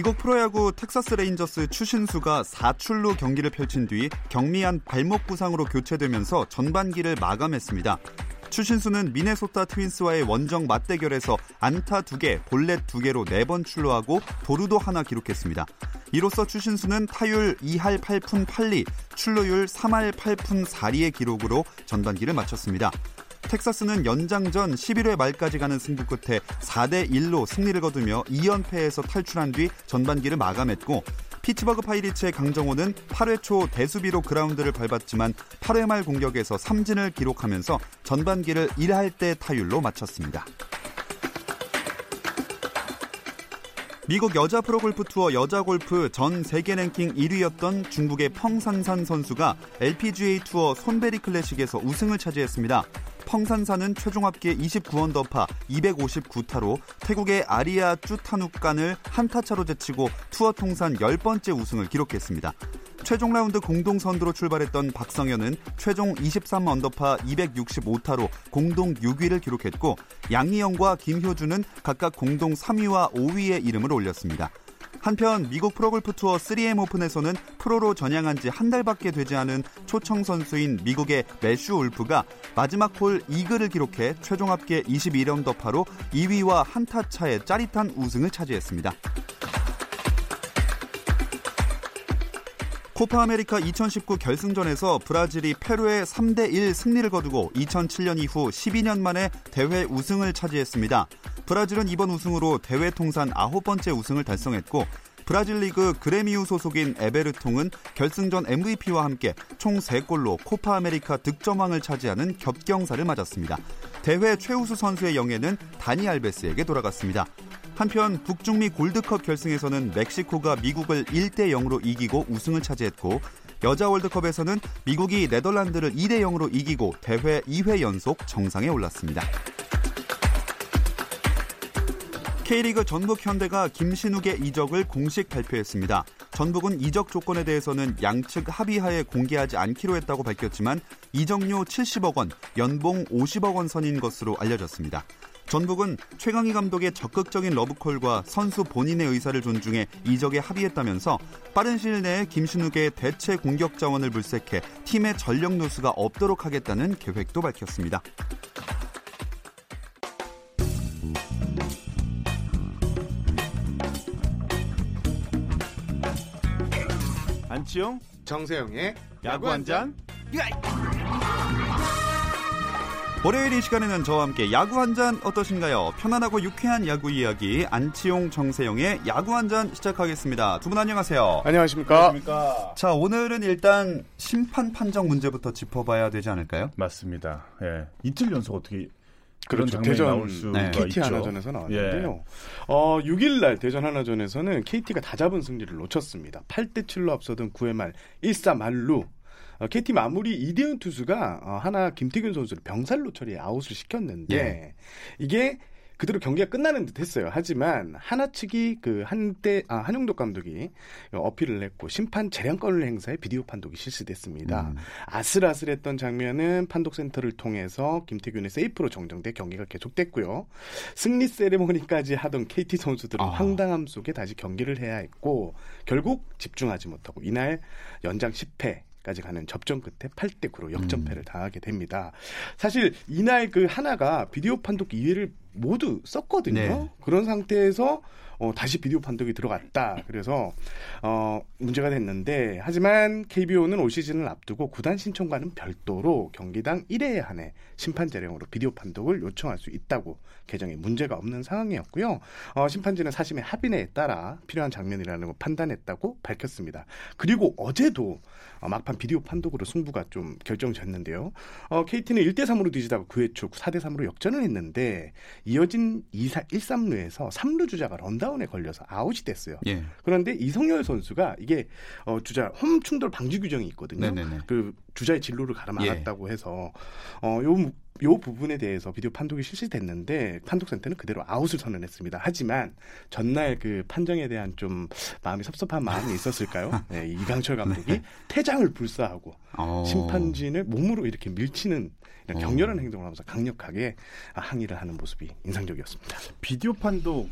미국 프로야구 텍사스 레인저스 추신수가 4출루 경기를 펼친 뒤 경미한 발목 부상으로 교체되면서 전반기를 마감했습니다. 추신수는 미네소타 트윈스와의 원정 맞대결에서 안타 2개, 볼넷 2개로 4번 출루하고 도루도 하나 기록했습니다. 이로써 추신수는 타율 2할 8푼 8리, 출루율 3할 8푼 4리의 기록으로 전반기를 마쳤습니다. 텍사스는 연장전 11회 말까지 가는 승부 끝에 4대 1로 승리를 거두며 2연패에서 탈출한 뒤 전반기를 마감했고 피츠버그 파이리츠의 강정호는 8회 초 대수비로 그라운드를 밟았지만 8회 말 공격에서 3진을 기록하면서 전반기를 1할대 타율로 마쳤습니다. 미국 여자 프로골프 투어 여자 골프 전 세계 랭킹 1위였던 중국의 펑산산 선수가 LPGA 투어 손베리 클래식에서 우승을 차지했습니다. 펑산산은 최종 합계 29언더파 259타로 태국의 아리아 쭈타누간을 한타 차로 제치고 투어 통산 10번째 우승을 기록했습니다. 최종 라운드 공동 선두로 출발했던 박성현은 최종 23 언더파 265타로 공동 6위를 기록했고 양희영과 김효주는 각각 공동 3위와 5위에 이름을 올렸습니다. 한편 미국 프로골프 투어 3M 오픈에서는 프로로 전향한 지 한 달밖에 되지 않은 초청 선수인 미국의 매슈 울프가 마지막 홀 이글을 기록해 최종 합계 21언더파로 2위와 한타 차의 짜릿한 우승을 차지했습니다. 코파 아메리카 2019 결승전에서 브라질이 페루에 3대 1 승리를 거두고 2007년 이후 12년 만에 대회 우승을 차지했습니다. 브라질은 이번 우승으로 대회 통산 아홉 번째 우승을 달성했고 브라질 리그 그레미우 소속인 에베르통은 결승전 MVP와 함께 총 3골로 코파 아메리카 득점왕을 차지하는 겹경사를 맞았습니다. 대회 최우수 선수의 영예는 다니 알베스에게 돌아갔습니다. 한편 북중미 골드컵 결승에서는 멕시코가 미국을 1대 0으로 이기고 우승을 차지했고 여자 월드컵에서는 미국이 네덜란드를 2대 0으로 이기고 대회 2회 연속 정상에 올랐습니다. K리그 전북 현대가 김신욱의 이적을 공식 발표했습니다. 전북은 이적 조건에 대해서는 양측 합의하에 공개하지 않기로 했다고 밝혔지만 이적료 70억 원, 연봉 50억 원 선인 것으로 알려졌습니다. 전북은 최강희 감독의 적극적인 러브콜과 선수 본인의 의사를 존중해 이적에 합의했다면서 빠른 시일 내에 김신욱의 대체 공격 자원을 물색해 팀의 전력 누수가 없도록 하겠다는 계획도 밝혔습니다. 안치용 정세영의 야구 한 잔. 월요일 이 시간에는 저와 함께 야구 한 잔 어떠신가요? 편안하고 유쾌한 야구 이야기 안치용 정세영의 야구 한 잔 시작하겠습니다. 두 분 안녕하세요. 안녕하십니까? 안녕하십니까? 자 오늘은 일단 심판 판정 문제부터 짚어봐야 되지 않을까요? 맞습니다. 예. 이틀 연속 어떻게 그런 그렇죠. 장면이 대전 나올 수가 네. KT 있죠. 하나전에서 나왔는데요. 어, 6일 날 대전 하나전에서는 KT가 다 잡은 승리를 놓쳤습니다. 8대 7로 앞서던 9회 말 1사 말루. 어, KT 마무리 이대훈 투수가 어, 하나 김태균 선수를 병살로 처리해 아웃을 시켰는데 예. 이게 그대로 경기가 끝나는 듯 했어요. 하지만 하나 측이 그 한때 아 한용덕 감독이 어필을 했고 심판 재량권을 행사해 비디오 판독이 실시됐습니다. 음. 아슬아슬했던 장면은 판독 센터를 통해서 김태균의 세이프로 정정돼 경기가 계속됐고요. 승리 세레모니까지 하던 KT 선수들은 아. 황당함 속에 다시 경기를 해야 했고 결국 집중하지 못하고 이날 연장 10회 까지 가는 접전 끝에 8대 9로 역전패를 당하게 됩니다. 사실 이날 그 하나가 비디오 판독 2회를 모두 썼거든요. 네. 그런 상태에서 어, 다시 비디오 판독이 들어갔다. 그래서 어, 문제가 됐는데 하지만 KBO는 올 시즌을 앞두고 구단 신청과는 별도로 경기당 1회에 한해 심판 재량으로 비디오 판독을 요청할 수 있다고 개정에 문제가 없는 상황이었고요. 어, 심판진은 사심의 합의내에 따라 필요한 장면이라는 걸 판단했다고 밝혔습니다. 그리고 어제도 어, 막판 비디오 판독으로 승부가 좀 결정됐는데요. 어, KT는 1대 3으로 뒤지다가 9회 초 4대 3으로 역전을 했는데 이어진 2사 1, 3루에서 3루 주자가 런다운에 걸려서 아웃이 됐어요. 예. 그런데 이성열 선수가 이게 어, 주자 홈 충돌 방지 규정이 있거든요. 네네네. 그 주자의 진로를 가름알았다고 예. 해서 어, 요, 요 부분에 대해서 비디오 판독이 실시됐는데 판독센터는 그대로 아웃을 선언했습니다. 하지만 전날 그 판정에 대한 좀 마음이 섭섭한 마음이 있었을까요? 네, 이강철 감독이 퇴장을 불사하고 어. 심판진을 몸으로 이렇게 밀치는 이런 어. 격렬한 행동을 하면서 강력하게 항의를 하는 모습이 인상적이었습니다. 비디오 판독에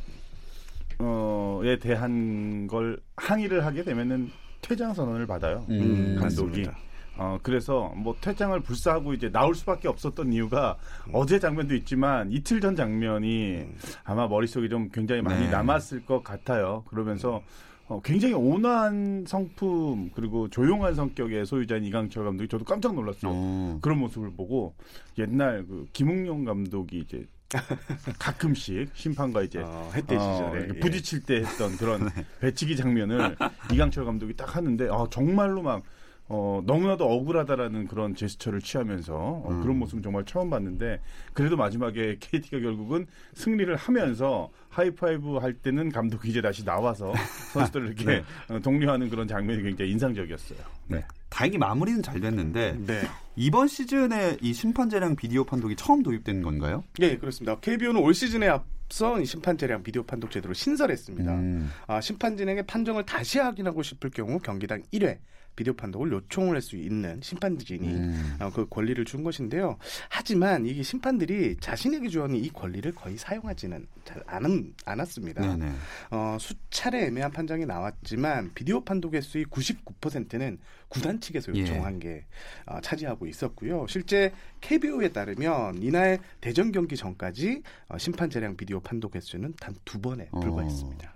대한 걸 항의를 하게 되면은 퇴장 선언을 받아요. 음, 감독이. 맞습니다. 어 그래서 뭐 퇴장을 불사하고 이제 나올 수밖에 없었던 이유가 어제 장면도 있지만 이틀 전 장면이 아마 머릿속에 좀 굉장히 많이 네. 남았을 것 같아요. 그러면서 어, 굉장히 온화한 성품 그리고 조용한 성격의 소유자인 이강철 감독이 저도 깜짝 놀랐어요. 어. 그런 모습을 보고 옛날 그 김웅용 감독이 이제 가끔씩 심판과 이제 어, 햇대 어, 시절에 예. 부딪힐 때 했던 그런 배치기 장면을 이강철 감독이 딱 하는데 아, 정말로 막 어, 너무나도 억울하다라는 그런 제스처를 취하면서 어, 음. 그런 모습은 정말 처음 봤는데 그래도 마지막에 KT가 결국은 승리를 하면서 하이파이브 할 때는 감독이 이제 다시 나와서 선수들을 이렇게 어, 독려하는 그런 장면이 굉장히 인상적이었어요. 네. 다행히 마무리는 잘 됐는데 네. 이번 시즌에 이 심판재량 비디오 판독이 처음 도입된 건가요? 예, 그렇습니다. KBO는 올 시즌에 앞서 이 심판제량 비디오 판독 제도를 신설했습니다. 음. 아, 심판진에게 판정을 다시 확인하고 싶을 경우 경기당 1회 비디오 판독을 요청을 할 수 있는 심판진이 음. 어, 그 권리를 준 것인데요. 하지만 이게 심판들이 자신에게 주어진 이 권리를 거의 사용하지는 잘 않, 않았습니다. 네네. 어, 수차례 애매한 판정이 나왔지만 비디오 판독 횟수의 99%는 구단 측에서 예. 요청한 게 어, 차지하고 있었고요. 실제 KBO에 따르면 이날 대전 경기 전까지 어, 심판 재량 비디오 판독 횟수는 단 두 번에 어. 불과했습니다.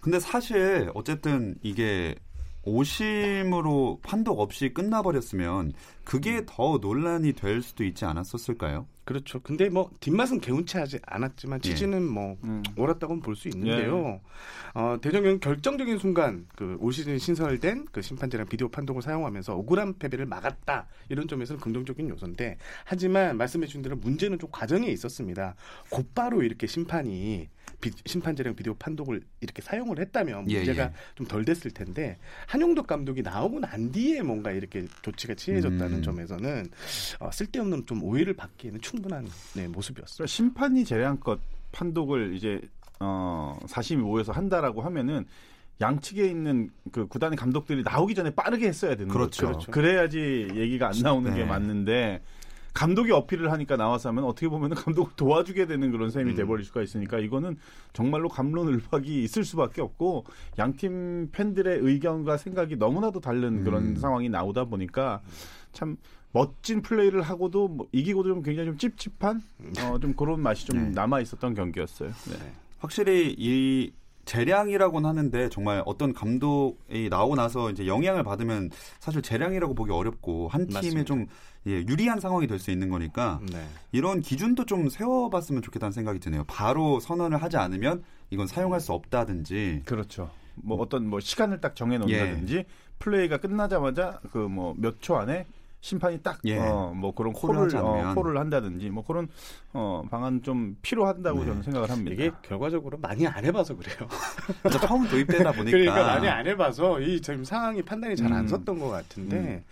근데 사실 어쨌든 이게 오심으로 판독 없이 끝나버렸으면 그게 더 논란이 될 수도 있지 않았었을까요? 그렇죠. 근데 뭐 뒷맛은 개운치 하지 않았지만 예. 취지는 뭐 음. 옳았다고는 볼 수 있는데요. 어, 대전 경기 결정적인 순간 그 올 시즌 신설된 그 심판제랑 비디오 판독을 사용하면서 억울한 패배를 막았다 이런 점에서는 긍정적인 요소인데 하지만 말씀해주신 대로 문제는 좀 과정에 있었습니다. 곧바로 이렇게 심판이 비- 심판제랑 비디오 판독을 이렇게 사용을 했다면 예, 문제가 예. 좀덜 됐을 텐데 한용덕 감독이 나오고 난 뒤에 뭔가 이렇게 조치가 취해졌다는 음. 점에서는 어, 쓸데없는 좀 오해를 받기에는 충분한 네, 모습이었어요. 그러니까 심판이 재량껏 판독을 이제 어, 사심이 모여서 한다라고 하면은 양측에 있는 그 구단의 감독들이 나오기 전에 빠르게 했어야 되는 그렇죠. 거죠. 그래야지 얘기가 안 나오는 게 네. 맞는데 감독이 어필을 하니까 나와서 하면 어떻게 보면 감독을 도와주게 되는 그런 셈이 음. 돼버릴 수가 있으니까 이거는 정말로 감론을박이 있을 수밖에 없고 양팀 팬들의 의견과 생각이 너무나도 다른 그런 음. 상황이 나오다 보니까 참 멋진 플레이를 하고도 뭐 이기고도 좀 굉장히 좀 찝찝한 어, 좀 그런 맛이 좀 네. 남아 있었던 경기였어요. 네. 확실히 이 재량이라고는 하는데 정말 어떤 감독이 나오고 나서 이제 영향을 받으면 사실 재량이라고 보기 어렵고 한 팀에. 좀 예, 유리한 상황이 될 수 있는 거니까 네. 이런 기준도 좀 세워봤으면 좋겠다는 생각이 드네요. 바로 선언을 하지 않으면 이건 사용할 수 없다든지. 그렇죠. 뭐 어떤 뭐 시간을 딱 정해 놓는다든지 플레이가 끝나자마자 그 뭐 몇 초 안에 심판이 딱 예. 어, 뭐 그런 콜을. 어, 콜을 한다든지 뭐 그런 어, 방안 좀 필요하다고 네. 저는 생각을 합니다. 이게 결과적으로 많이 안 해봐서 그래요. 처음 도입되다 보니까. 그러니까 많이 안 해봐서 이 지금 상황이 판단이 잘안 음. 섰던 것 같은데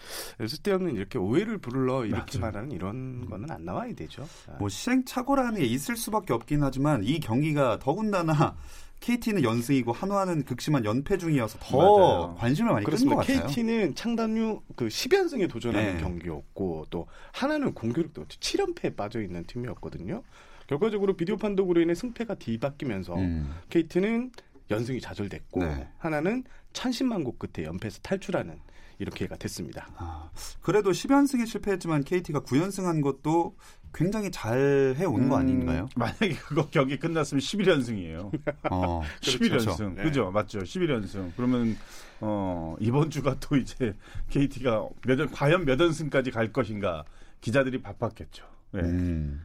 쓸데없는 이렇게 오해를 불러 일으키지 말라는 이런 거는 안 나와야 되죠. 아, 뭐 시행착오라는 게 있을 수밖에 없긴 하지만 이 경기가 더군다나 KT는 연승이고 한화는 극심한 연패 중이어서 더 맞아요. 관심을 많이 그렇습니다. 같아요. KT는 창단 후그 10연승에 도전하는 네. 경기였고 또 하나는 공교롭도 7연패에 빠져 있는 팀이었거든요. 결과적으로 비디오 판독으로 인해 승패가 뒤바뀌면서 음. KT는 연승이 좌절됐고 네. 하나는 천신만고 끝에 연패에서 탈출하는 이렇게가 됐습니다. 아, 그래도 10연승에 실패했지만 KT가 9연승한 것도 굉장히 잘 해온 거 음, 아닌가요? 만약에 그거 경기 끝났으면 11연승이에요. 어, 11연승. 네. 그죠? 맞죠? 11연승. 그러면 어, 이번 주가 또 이제 KT가 몇 연, 과연 몇 연승까지 갈 것인가 기자들이 바빴겠죠. 네. 음.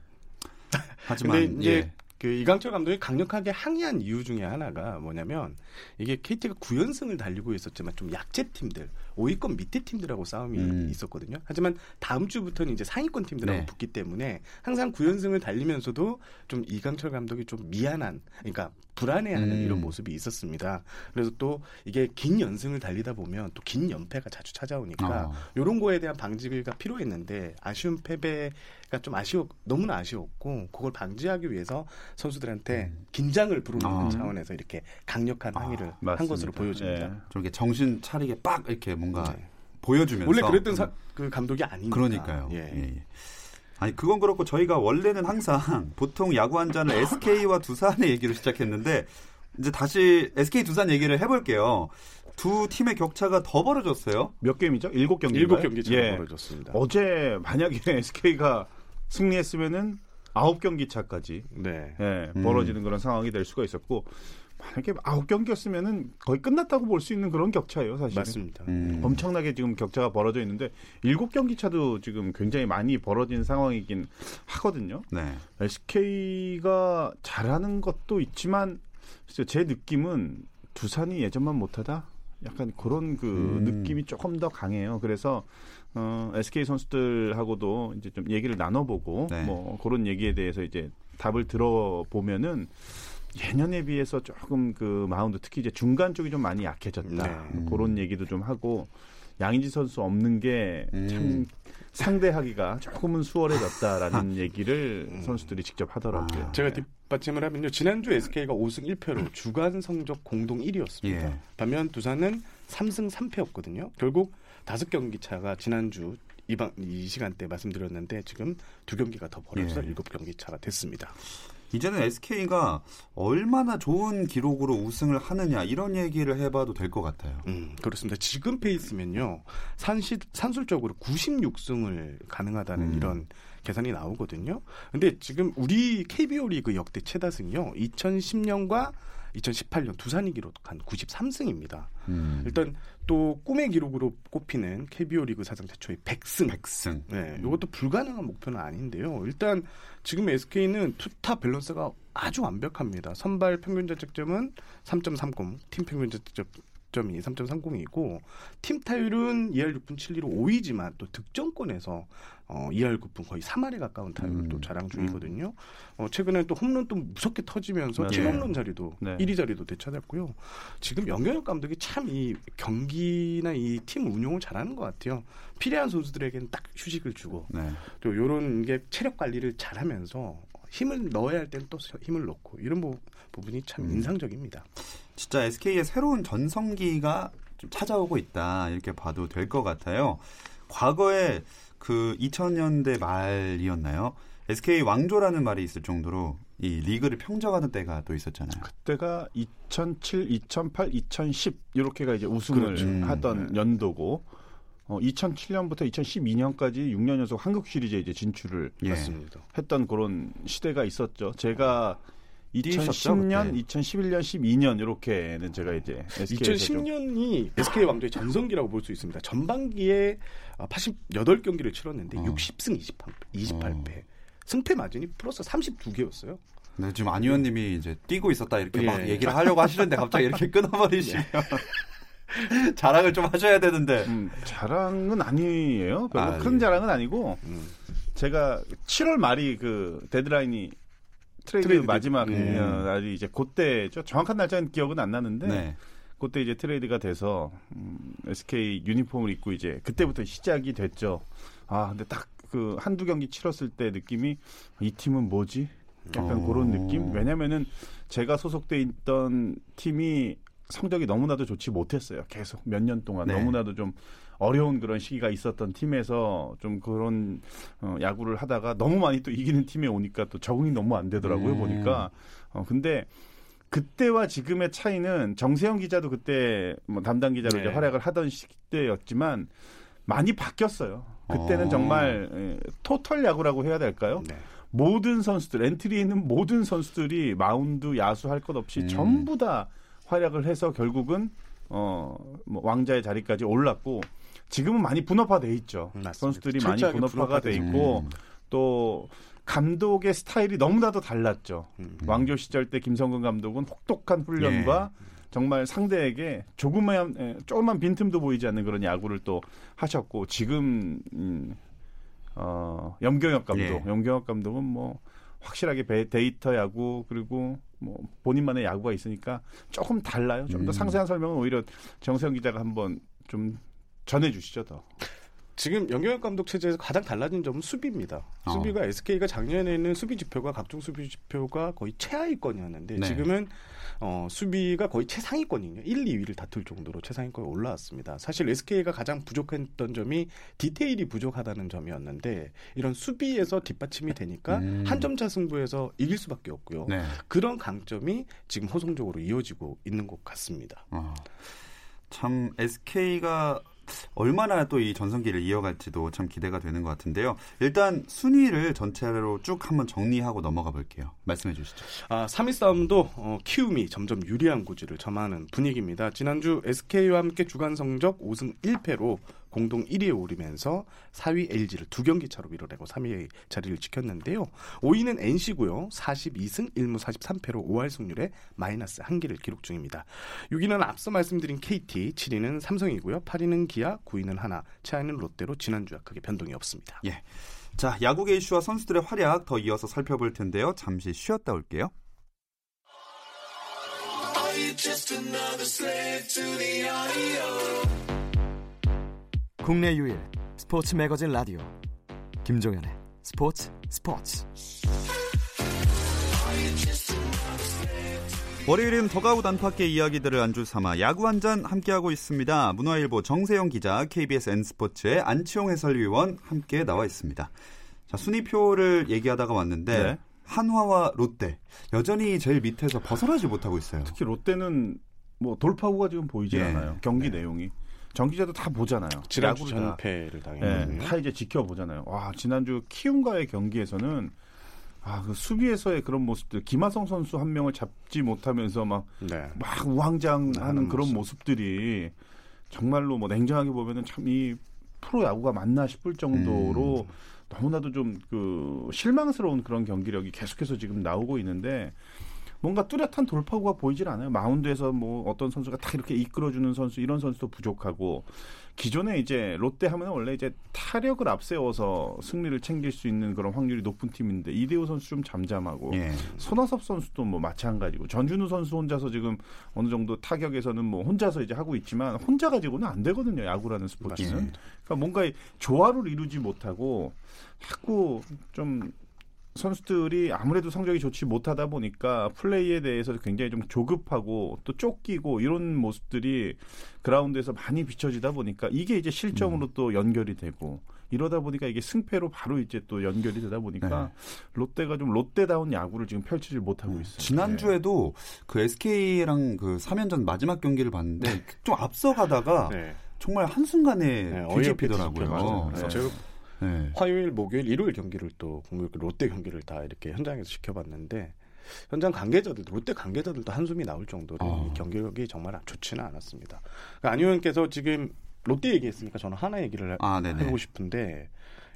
하지만 근데 이제 예. 그 이강철 감독이 강력하게 항의한 이유 중에 하나가 뭐냐면 이게 KT가 9연승을 달리고 있었지만 좀 약체 팀들, 5위권 밑에 팀들하고 싸움이 음. 있었거든요. 하지만 다음 주부터는 이제 상위권 팀들하고 네. 붙기 때문에 항상 9연승을 달리면서도 좀 이강철 감독이 좀 미안한, 그러니까 불안해하는 음. 이런 모습이 있었습니다. 그래서 또 이게 긴 연승을 달리다 보면 또 긴 연패가 자주 찾아오니까 어. 이런 거에 대한 방지가 필요했는데 아쉬운 패배가 좀 아쉬워 너무나 아쉬웠고 그걸 방지하기 위해서 선수들한테 긴장을 불어넣는 아. 차원에서 이렇게 강력한 아, 항의를 한 맞습니다. 것으로 보여집니다. 예. 좀 이렇게 정신 차리게 빡 이렇게 뭔가 네. 보여주면서 원래 그랬던 사- 그 감독이 아니니까. 그러니까요. 예. 예, 예. 아니 그건 그렇고 저희가 원래는 항상 보통 야구 한 잔을 SK와 두산의 얘기로 시작했는데 이제 다시 SK 두산 얘기를 해볼게요. 두 팀의 격차가 더 벌어졌어요. 몇 게임이죠? 일곱 경기. 일곱 경기 차가 예. 벌어졌습니다. 어제 만약에 SK가 승리했으면은 아홉 경기 차까지 네. 예, 음. 벌어지는 그런 상황이 될 수가 있었고 만약에 아홉 경기였으면은 거의 끝났다고 볼 수 있는 그런 격차예요, 사실. 맞습니다. 음. 엄청나게 지금 격차가 벌어져 있는데 일곱 경기 차도 지금 굉장히 많이 벌어진 상황이긴 하거든요. 네. SK가 잘하는 것도 있지만 제 느낌은 두산이 예전만 못하다. 약간 그런 그 음. 느낌이 조금 더 강해요. 그래서 어, SK 선수들하고도 이제 좀 얘기를 나눠보고 네. 뭐 그런 얘기에 대해서 이제 답을 들어보면은 예년에 비해서 조금 그 마운드 특히 이제 중간 쪽이 좀 많이 약해졌다. 네. 그런 얘기도 좀 하고 양의지 선수 없는 게참 음. 상대하기가 조금은 수월해졌다라는 얘기를 음. 선수들이 직접 하더라고요. 아. 제가 뒷받침을 하면요. 지난주 SK가 5승 1패로 주간 성적 공동 1위였습니다. 예. 반면 두산은 3승 3패였거든요. 결국 다섯 경기 차가 지난주 이방 이 시간대 말씀드렸는데 지금 두 경기가 더 벌어져서 예. 일곱 경기 차가 됐습니다. 이제는 SK가 얼마나 좋은 기록으로 우승을 하느냐 이런 얘기를 해봐도 될 것 같아요. 음, 그렇습니다. 지금 페이스면요. 산시, 산술적으로 96승을 가능하다는 음. 이런 계산이 나오거든요. 근데 지금 우리 KBO 리그 역대 최다승이요. 2010년과 2018년 두산이 기록한 93승입니다. 음. 일단 또 꿈의 기록으로 꼽히는 KBO 리그 사상 최초의 100승. 백승. 네, 이것도 불가능한 목표는 아닌데요. 일단 지금 SK는 투타 밸런스가 아주 완벽합니다. 선발 평균 자책점은 3.30, 팀 평균 자책점 이 3.30이고 팀 타율은 2할 6분 7리로 5위지만 또 득점권에서 어, 2할 9분 거의 3할에 가까운 타율을 음. 또 자랑 중이거든요. 어, 최근에 또 홈런 또 무섭게 터지면서 팀 네. 홈런 자리도 네. 1위 자리도 되찾았고요. 지금 영현혁 감독이 참 이 경기나 이 팀 운용을 잘하는 것 같아요. 필요한 선수들에게는 딱 휴식을 주고 네. 또 이런 게 체력 관리를 잘하면서 힘을 넣어야 할 때는 또 힘을 넣고 이런 부, 부분이 참 음. 인상적입니다. 진짜 SK의 새로운 전성기가 좀 찾아오고 있다 이렇게 봐도 될 것 같아요. 과거에 그 2000년대 말이었나요? SK 왕조라는 말이 있을 정도로 이 리그를 평정하던 때가 또 있었잖아요. 그때가 2007, 2008, 2010 이렇게가 이제 우승을 그렇죠. 음. 하던 연도고 어, 2007년부터 2012년까지 6년 연속 한국 시리즈에 이제 진출을 예. 했던 그런 시대가 있었죠. 제가 뛰 셨죠, 2010년, 그때? 2011년, 12년 이렇게는 제가 이제 SK에서 좀 2010년이 SK 왕조의 전성기라고 볼 수 있습니다. 전반기에 88경기를 치렀는데 어. 60승 28, 28패. 승패 마진이 플러스 32개였어요. 네, 지금 안 의원님이 이제 뛰고 있었다 이렇게 막 예. 얘기를 하려고 하시는데 갑자기 이렇게 끊어버리시면 자랑을 좀 하셔야 되는데. 음, 자랑은 아니에요. 별로 아, 큰 예. 자랑은 아니고 음. 제가 7월 말이 그 데드라인이 트레이드, 트레이드 마지막 예. 어, 날이 이제 그때죠. 정확한 날짜는 기억은 안 나는데 네. 그때 이제 트레이드가 돼서 음, SK 유니폼을 입고 이제 그때부터 시작이 됐죠. 아 근데 딱 그 한두 경기 치렀을 때 느낌이 이 팀은 뭐지? 약간 어. 그런 느낌. 왜냐면은 제가 소속돼 있던 팀이 성적이 너무나도 좋지 못했어요. 계속 몇 년 동안 네. 너무나도 좀 어려운 그런 시기가 있었던 팀에서 좀 그런 어, 야구를 하다가 너무 많이 또 이기는 팀에 오니까 또 적응이 너무 안 되더라고요 음. 보니까 어 근데 그때와 지금의 차이는 정세영 기자도 그때 뭐 담당 기자로 네. 이제 활약을 하던 시대였지만 많이 바뀌었어요. 그때는 어. 정말 예, 토털 야구라고 해야 될까요? 네. 모든 선수들 엔트리에 있는 모든 선수들이 마운드 야수 할 것 없이 음. 전부 다 활약을 해서 결국은 어뭐 왕자의 자리까지 올랐고 지금은 많이 분업화돼 있죠. 맞습니다. 선수들이 많이 분업화가 돼 있고 음. 또 감독의 스타일이 너무나도 달랐죠. 음. 왕조 시절 때 김성근 감독은 혹독한 훈련과 정말 상대에게 조금만 예, 조금만 빈틈도 보이지 않는 그런 야구를 또 하셨고 지금 음, 어, 염경엽 감독, 예. 염경엽 감독은 뭐 확실하게 배- 데이터 야구 그리고 뭐 본인만의 야구가 있으니까 조금 달라요. 좀더 음. 상세한 설명은 오히려 정세영 기자가 한번 좀 전해주시죠 더. 지금 영경혁 감독 체제에서 가장 달라진 점은 수비입니다. 어. 수비가 SK가 작년에는 수비 지표가 각종 수비 지표가 거의 최하위권이었는데 네. 지금은 어, 수비가 거의 최상위권이에요. 1, 2위를 다툴 정도로 최상위권에 올라왔습니다. 사실 SK가 가장 부족했던 점이 디테일이 부족하다는 점이었는데 이런 수비에서 뒷받침이 되니까 음. 한 점 차 승부에서 이길 수밖에 없고요. 네. 그런 강점이 지금 호송적으로 이어지고 있는 것 같습니다. 어, 참 SK가 얼마나 또 이 전성기를 이어갈지도 참 기대가 되는 것 같은데요. 일단 순위를 전체로 쭉 한번 정리하고 넘어가 볼게요. 말씀해 주시죠. 아, 3위 싸움도 어, 키움이 점점 유리한 구질을 점하는 분위기입니다. 지난주 SK와 함께 주간 성적 5승 1패로 공동 1위에 오르면서 4위 LG를 두 경기 차로 밀어내고 3위 자리를 지켰는데요. 5위는 NC고요. 42승 1무 43패로 5할 승률에 마이너스 1개를 기록 중입니다. 6위는 앞서 말씀드린 KT, 7위는 삼성이고요. 8위는 기아, 9위는 하나, 최하위는 롯데로 지난주와 크게 변동이 없습니다. 예. 자, 야구계 이슈와 선수들의 활약 더 이어서 살펴볼 텐데요. 잠시 쉬었다 올게요. 국내 유일 스포츠 매거진 라디오 김종현의 스포츠 스포츠 월요일은 더가웃 안팎의 이야기들을 안주 삼아 야구 한 잔 함께하고 있습니다. 문화일보 정세영 기자, KBS N스포츠의 안치홍 해설위원 함께 나와 있습니다. 자, 순위표를 얘기하다가 왔는데 네. 한화와 롯데 여전히 제일 밑에서 벗어나지 못하고 있어요. 특히 롯데는 뭐 돌파구가 지금 보이지 예. 않아요. 경기 내용이. 정 기자도 다 보잖아요. 지난주. 전패를 예, 당했거든요. 다 이제 지켜보잖아요. 와, 지난주 키움과의 경기에서는 아, 그 수비에서의 그런 모습들, 김하성 선수 한 명을 잡지 못하면서 막, 네. 막 우왕좌왕하는 하는 그런 모습. 모습들이 정말로 뭐 냉정하게 보면은 참 이 프로 야구가 맞나 싶을 정도로 너무나도 좀 그 실망스러운 그런 경기력이 계속해서 지금 나오고 있는데 뭔가 뚜렷한 돌파구가 보이질 않아요. 마운드에서 뭐 어떤 선수가 딱 이렇게 이끌어주는 선수 이런 선수도 부족하고 기존에 이제 롯데 하면 원래 이제 타력을 앞세워서 승리를 챙길 수 있는 그런 확률이 높은 팀인데 이대호 선수 좀 잠잠하고 예. 손아섭 선수도 뭐 마찬가지고 전준우 선수 혼자서 지금 어느 정도 타격에서는 뭐 혼자서 이제 하고 있지만 혼자 가지고는 안 되거든요 야구라는 스포츠는 맞습니다. 그러니까 뭔가 조화를 이루지 못하고 자꾸 좀 선수들이 아무래도 성적이 좋지 못하다 보니까 플레이에 대해서 굉장히 좀 조급하고 또 쫓기고 이런 모습들이 그라운드에서 많이 비춰지다 보니까 이게 이제 실점으로 또 연결이 되고 이러다 보니까 이게 승패로 바로 이제 또 연결이 되다 보니까 롯데가 좀 롯데다운 야구를 지금 펼치지 못하고 있어요. 지난주에도 그 SK랑 그 3연전 마지막 경기를 봤는데 좀 앞서가다가 네. 정말 한순간에 네, 뒤집히더라고요. 뒤집 네. 화요일, 목요일, 일요일 경기를 또 공교육 롯데 경기를 다 이렇게 현장에서 지켜봤는데 현장 관계자들, 롯데 관계자들도 한숨이 나올 정도로 아. 이 경기력이 정말 좋지는 않았습니다. 그러니까 안 의원께서 지금 롯데 얘기했으니까 저는 하나 얘기를 아. 해보고 싶은데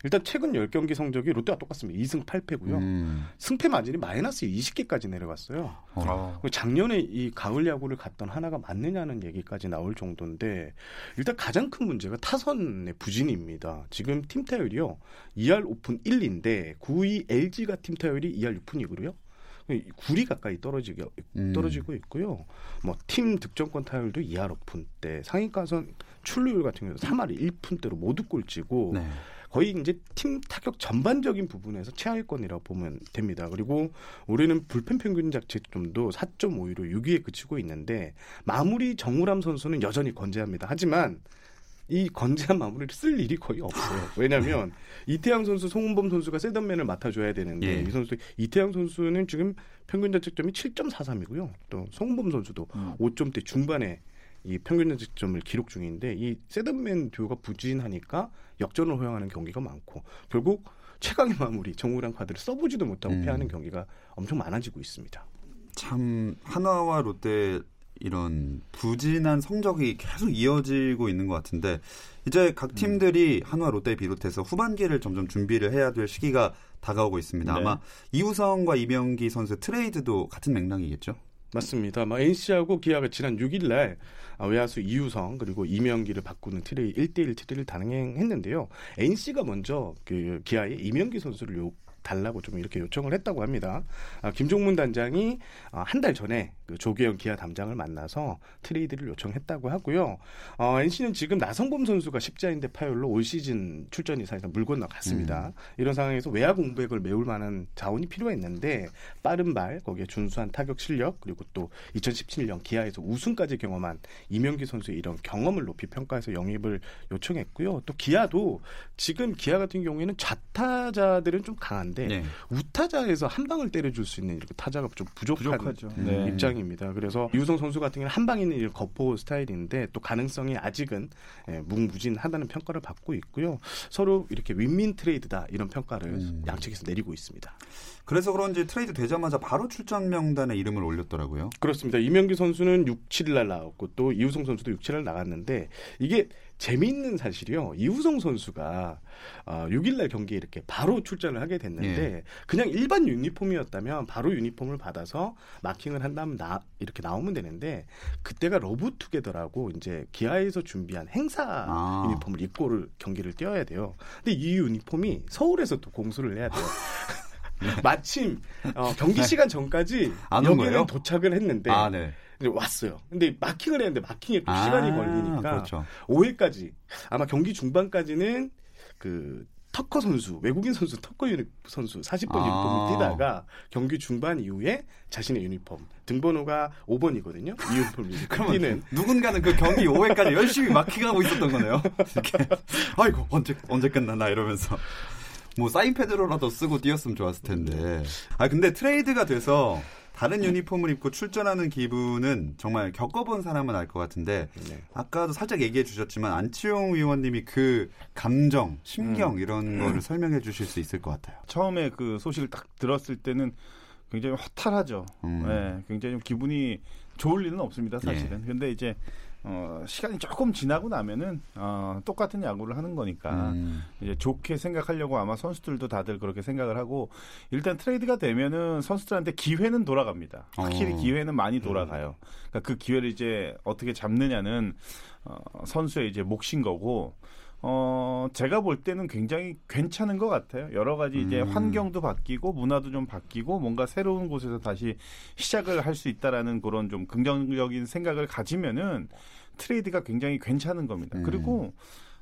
일단 최근 10경기 성적이 롯데와 똑같습니다. 2승 8패고요. 음. 승패 마진이 마이너스 20개까지 내려갔어요. 어. 그리고 작년에 이 가을 야구를 갔던 한화가 맞느냐는 얘기까지 나올 정도인데 일단 가장 큰 문제가 타선의 부진입니다. 지금 팀 타율이요. 2할 5푼 1리인데 9위 LG가 팀 타율이 2할 6푼이고요. 9리 가까이 떨어지고 음. 떨어지고 있고요. 뭐 팀 득점권 타율도 2할 5푼대 상위타선 출루율 같은 경우도 3할 1푼대로 모두 꼴찌고 네. 거의 이제 팀 타격 전반적인 부분에서 최하위권이라고 보면 됩니다. 그리고 올해는 불펜 평균 자책점도 4.52로 6위에 그치고 있는데 마무리 정우람 선수는 여전히 건재합니다. 하지만 이 건재한 마무리를 쓸 일이 거의 없어요. 왜냐하면 이태양 선수, 송은범 선수가 세던맨을 맡아줘야 되는데 예. 이 선수 이태양 선수는 지금 평균 자책점이 7.43이고요. 또 송은범 선수도 음. 5점대 중반에 이 평균 자책점을 기록 중인데 이 세던맨 듀오가 부진하니까 역전을 허용하는 경기가 많고 결국 최강의 마무리 정우랑 카드를 써보지도 못하고 음. 패하는 경기가 엄청 많아지고 있습니다. 참 한화와 롯데 이런 부진한 성적이 계속 이어지고 있는 것 같은데 이제 각 팀들이 한화 롯데 비롯해서 후반기를 점점 준비를 해야 될 시기가 다가오고 있습니다. 네. 아마 이우성과 이명기 선수 트레이드도 같은 맥락이겠죠. 맞습니다. 뭐 NC하고 기아가 지난 6일날 아, 외야수 이우성 그리고 이명기를 바꾸는 트레이 1대1 트레이드를 단행했는데요. NC가 먼저 그 기아의 이명기 선수를 요, 달라고 좀 이렇게 요청을 했다고 합니다. 아, 김종문 단장이 아, 한달 전에 그 조계현 기아 단장을 만나서 트레이드를 요청했다고 하고요. 어, NC는 지금 나성범 선수가 십자인대 파열로 올 시즌 출전이 사실상 물 건너갔습니다. 이런 상황에서 외야 공백을 메울 만한 자원이 필요했는데 빠른 발 거기에 준수한 타격 실력 그리고 또 2017년 기아에서 우승까지 경험한 이명기 선수의 이런 경험을 높이 평가해서 영입을 요청했고요. 또 기아도 지금 기아 같은 경우에는 좌타자들은 좀 강한데 네. 우타자에서 한 방을 때려줄 수 있는 이렇게 타자가 좀 부족한 부족하죠. 음. 네. 입장입니다. 그래서 이우성 선수 같은 경우는 한 방 있는 이런 거포 스타일인데 또 가능성이 아직은 예, 묵무진하다는 평가를 받고 있고요. 서로 이렇게 윈민 트레이드다 이런 평가를 음. 양측에서 내리고 있습니다. 그래서 그런지 트레이드 되자마자 바로 출전 명단에 이름을 올렸더라고요. 그렇습니다. 이명기 선수는 6, 7일 날 나왔고 또 이우성 선수도 6, 7일 날 나갔는데 이게 재미있는 사실이요. 이우성 선수가 어, 6일 날 경기에 이렇게 바로 출전을 하게 됐는데 예. 그냥 일반 유니폼이었다면 바로 유니폼을 받아서 마킹을 한 다음 나 이렇게 나오면 되는데 그때가 Love Together라고 이제 기아에서 준비한 행사 아. 유니폼을 입고를 경기를 뛰어야 돼요. 근데 이 유니폼이 서울에서 또 공수를 해야 돼요. 마침 어, 경기 시간 전까지 네. 여기는? 도착을 했는데 아, 네. 왔어요. 근데 마킹을 했는데 마킹에 또 아, 시간이 걸리니까 그렇죠. 5회까지 아마 경기 중반까지는 그 터커 선수 외국인 선수 터커 유니 선수 40번 아. 유니폼을 뛰다가 경기 중반 이후에 자신의 유니폼 등번호가 5번이거든요. 이 유니폼을 이제 그러면 뛰는 누군가는 그 경기 5회까지 열심히 마킹하고 있었던 거네요. 이렇게 아이고 언제 언제 끝나나 이러면서 뭐 사인 패드로라도 쓰고 뛰었으면 좋았을 텐데. 아 근데 트레이드가 돼서 다른 유니폼을 입고 출전하는 기분은 정말 겪어본 사람은 알 것 같은데 네. 아까도 살짝 얘기해 주셨지만 안치용 위원님이 그 감정, 심경 음. 이런 거를 설명해 주실 수 있을 것 같아요. 처음에 그 소식을 딱 들었을 때는 굉장히 허탈하죠. 음. 네, 굉장히 좀 기분이 좋을 리는 없습니다, 사실은. 근데 이제 어, 시간이 조금 지나고 나면은 어, 똑같은 야구를 하는 거니까 음. 이제 좋게 생각하려고 아마 선수들도 다들 그렇게 생각을 하고 일단 트레이드가 되면은 선수들한테 기회는 돌아갑니다. 확실히 어. 기회는 많이 돌아가요. 그러니까 그 기회를 이제 어떻게 잡느냐는 어, 선수의 이제 몫인 거고 어, 제가 볼 때는 굉장히 괜찮은 것 같아요. 여러 가지 이제 음. 환경도 바뀌고 문화도 좀 바뀌고 뭔가 새로운 곳에서 다시 시작을 할 수 있다라는 그런 좀 긍정적인 생각을 가지면은 트레이드가 굉장히 괜찮은 겁니다. 음. 그리고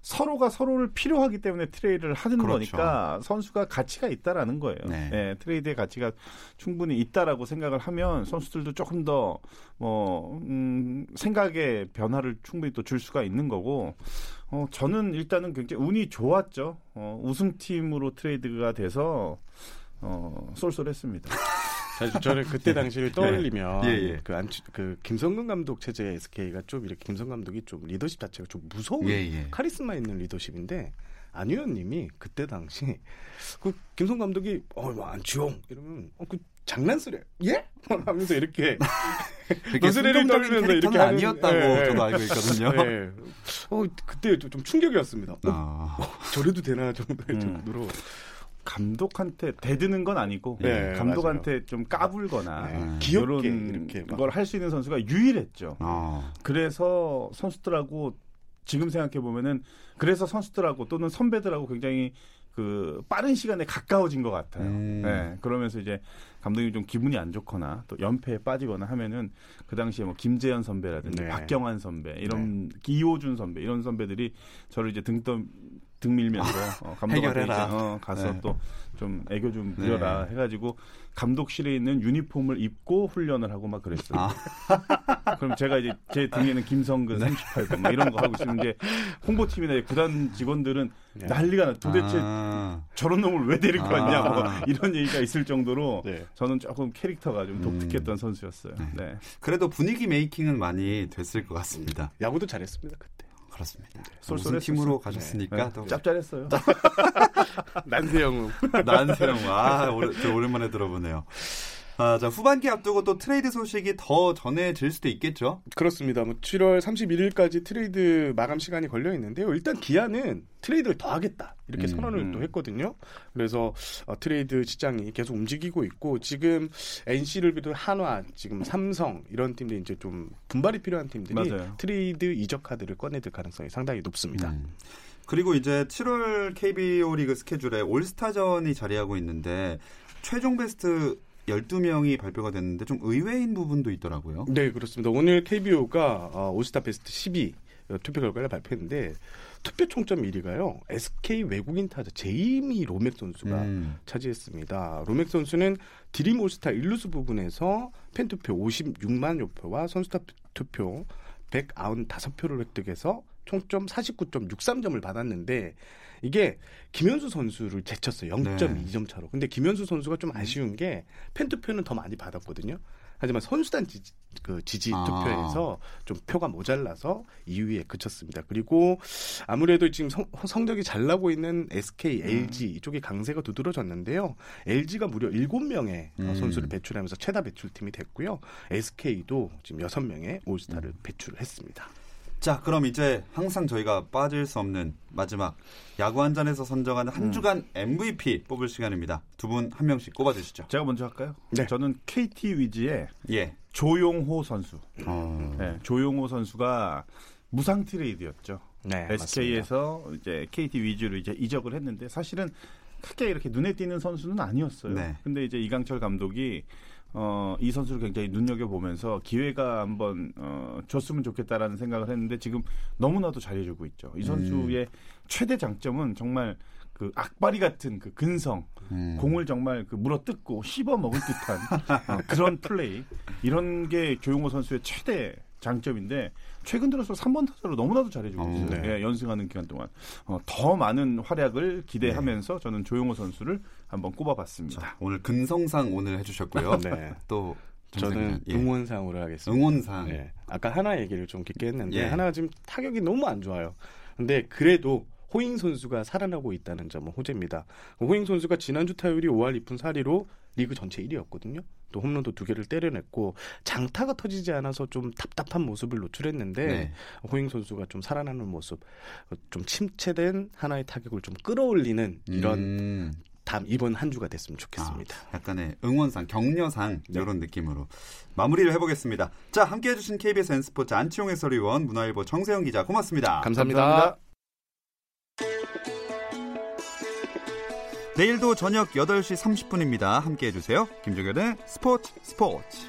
서로가 서로를 필요하기 때문에 트레이드를 하는 그렇죠. 거니까 선수가 가치가 있다라는 거예요. 네. 예, 트레이드의 가치가 충분히 있다라고 생각을 하면 선수들도 조금 더 뭐 음, 생각의 변화를 충분히 또 줄 수가 있는 거고 어, 저는 일단은 굉장히 운이 좋았죠. 어, 우승팀으로 트레이드가 돼서 어, 쏠쏠했습니다. 사실 저는 그때 당시를 떠올리면 예, 예. 그, 안, 그 김성근 감독 체제의 SK가 좀 이렇게 김성 감독이 좀 리더십 자체가 좀 무서운 예, 예. 카리스마 있는 리더십인데 안 의원님이 그때 당시 그 김성 감독이 어 안치홍 이러면 어, 그 장난스레 예 하면서 이렇게 노스레를 떨면서 이렇게 하는- 아니었다고 예, 예. 저도 알고 있거든요. 예. 어 그때 좀, 좀 충격이었습니다. 어, 아. 저래도 되나 정도의 음. 정도로 감독한테 대드는 건 아니고 네, 감독한테 좀 까불거나 네, 음. 귀엽게 이런 이렇게 막걸할 수 있는 선수가 유일했죠. 아. 그래서 선수들하고 지금 생각해 보면은 그래서 선수들하고 또는 선배들하고 굉장히 그 빠른 시간에 가까워진 것 같아요. 음. 네, 그러면서 이제 감독이 좀 기분이 안 좋거나 또 연패에 빠지거나 하면은 그 당시에 뭐 김재현 선배라든지 네. 박경환 선배 이런 이호준 선배 이런 선배들이 저를 이제 등떠 등 밀면서 어, 감독한테 해결해라. 이제, 어, 가서 네. 또좀 애교 좀 부려라 네. 해가지고 감독실에 있는 유니폼을 입고 훈련을 하고 막 그랬어요. 아. 그럼 제가 이제 제 등에는 김성근 38번 막 이런 거 하고 있는데 홍보팀이나 구단 직원들은 네. 난리가 나. 도대체 아. 저런 놈을 왜 데리고 아. 왔냐 뭐 이런 얘기가 있을 정도로 네. 저는 조금 캐릭터가 좀 독특했던 선수였어요. 네. 그래도 분위기 메이킹은 많이 됐을 것 같습니다. 야구도 잘했습니다 그때. 그렇습니다. 우승팀으로 가셨으니까 네. 또 짭짤했어요. 난세영웅. 난세영웅 아 오래, 저 오랜만에 들어보네요. 아, 자 후반기 앞두고 또 트레이드 소식이 더 전해질 수도 있겠죠. 그렇습니다. 뭐 7월 31일까지 트레이드 마감 시간이 걸려 있는데요. 일단 기아는 트레이드를 더 하겠다 이렇게 음. 선언을 또 했거든요. 그래서 어, 트레이드 시장이 계속 움직이고 있고 지금 NC를 비롯 한화, 지금 삼성 이런 팀들이 이제 좀 분발이 필요한 팀들이 맞아요. 트레이드 이적 카드를 꺼내들 가능성이 상당히 높습니다. 음. 그리고 이제 7월 KBO 리그 스케줄에 올스타전이 자리하고 있는데 최종 베스트 12명이 발표가 됐는데 좀 의외인 부분도 있더라고요. 네, 그렇습니다. 오늘 KBO가 어, 올스타 베스트 12 투표 결과를 발표했는데 투표 총점 1위가요. SK 외국인 타자 제이미 로맥 선수가 음. 차지했습니다. 로맥 선수는 드림 올스타 일루수 부문에서 팬 투표 56만 여 표와 선수 투표 195표를 획득해서 총점 49.63점을 받았는데 이게 김현수 선수를 제쳤어요. 0.2점 차로. 근데 김현수 선수가 좀 아쉬운 게 팬 투표는 더 많이 받았거든요. 하지만 선수단 지지, 그 지지 아. 투표에서 좀 표가 모자라서 2위에 그쳤습니다. 그리고 아무래도 지금 성, 성적이 잘 나고 있는 SK, LG 이쪽에 강세가 두드러졌는데요. LG가 무려 7명의 음. 선수를 배출하면서 최다 배출팀이 됐고요. SK도 지금 6명의 올스타를 배출을 했습니다. 자, 그럼 이제 항상 저희가 빠질 수 없는 마지막 야구 한 잔에서 선정하는 한 주간 MVP 뽑을 시간입니다. 두 분 한 명씩 꼽아 주시죠. 제가 먼저 할까요? 네. 저는 KT 위즈의 예. 조용호 선수. 어. 네, 조용호 선수가 무상 트레이드였죠. 네, SK에서 이제 KT 위즈로 이제 이적을 했는데 사실은 크게 이렇게 눈에 띄는 선수는 아니었어요. 네. 근데 이제 이강철 감독이 어, 이 선수를 굉장히 눈여겨 보면서 기회가 한번 어, 줬으면 좋겠다라는 생각을 했는데 지금 너무나도 잘해주고 있죠. 이 선수의 음. 최대 장점은 정말 그 악바리 같은 그 근성, 음. 공을 정말 그 물어 뜯고 씹어 먹을 듯한 어, 그런 플레이 이런 게 조용호 선수의 최대 장점인데 최근 들어서 3번 타자로 너무나도 잘해주고 어, 있어요. 네. 예, 연승하는 기간 동안 어, 더 많은 활약을 기대하면서 저는 조용호 선수를 한번 꼽아봤습니다. 자, 오늘 근성상 오늘 해주셨고요. 네. 또 저는 예. 응원상으로 하겠습니다. 응원상. 네. 아까 하나 얘기를 좀 깊게 했는데 예. 하나가 지금 타격이 너무 안 좋아요. 근데 그래도 호잉 선수가 살아나고 있다는 점은 호재입니다. 호잉 선수가 지난주 타율이 5할 2푼 4리로 리그 전체 1위였거든요. 또 홈런도 두 개를 때려냈고 장타가 터지지 않아서 좀 답답한 모습을 노출했는데 네. 호잉 선수가 좀 살아나는 모습, 어, 좀 침체된 하나의 타격을 좀 끌어올리는 이런 음, 다음 이번 한 주가 됐으면 좋겠습니다. 아, 약간의 응원상, 격려상 네. 이런 느낌으로 마무리를 해보겠습니다. 자, 함께해 주신 KBS N스포츠 안치홍 해설위원, 문화일보 정세영 기자 고맙습니다. 감사합니다. 감사합니다. 내일도 저녁 8시 30분입니다. 함께해 주세요. 김종현의 스포츠 스포츠.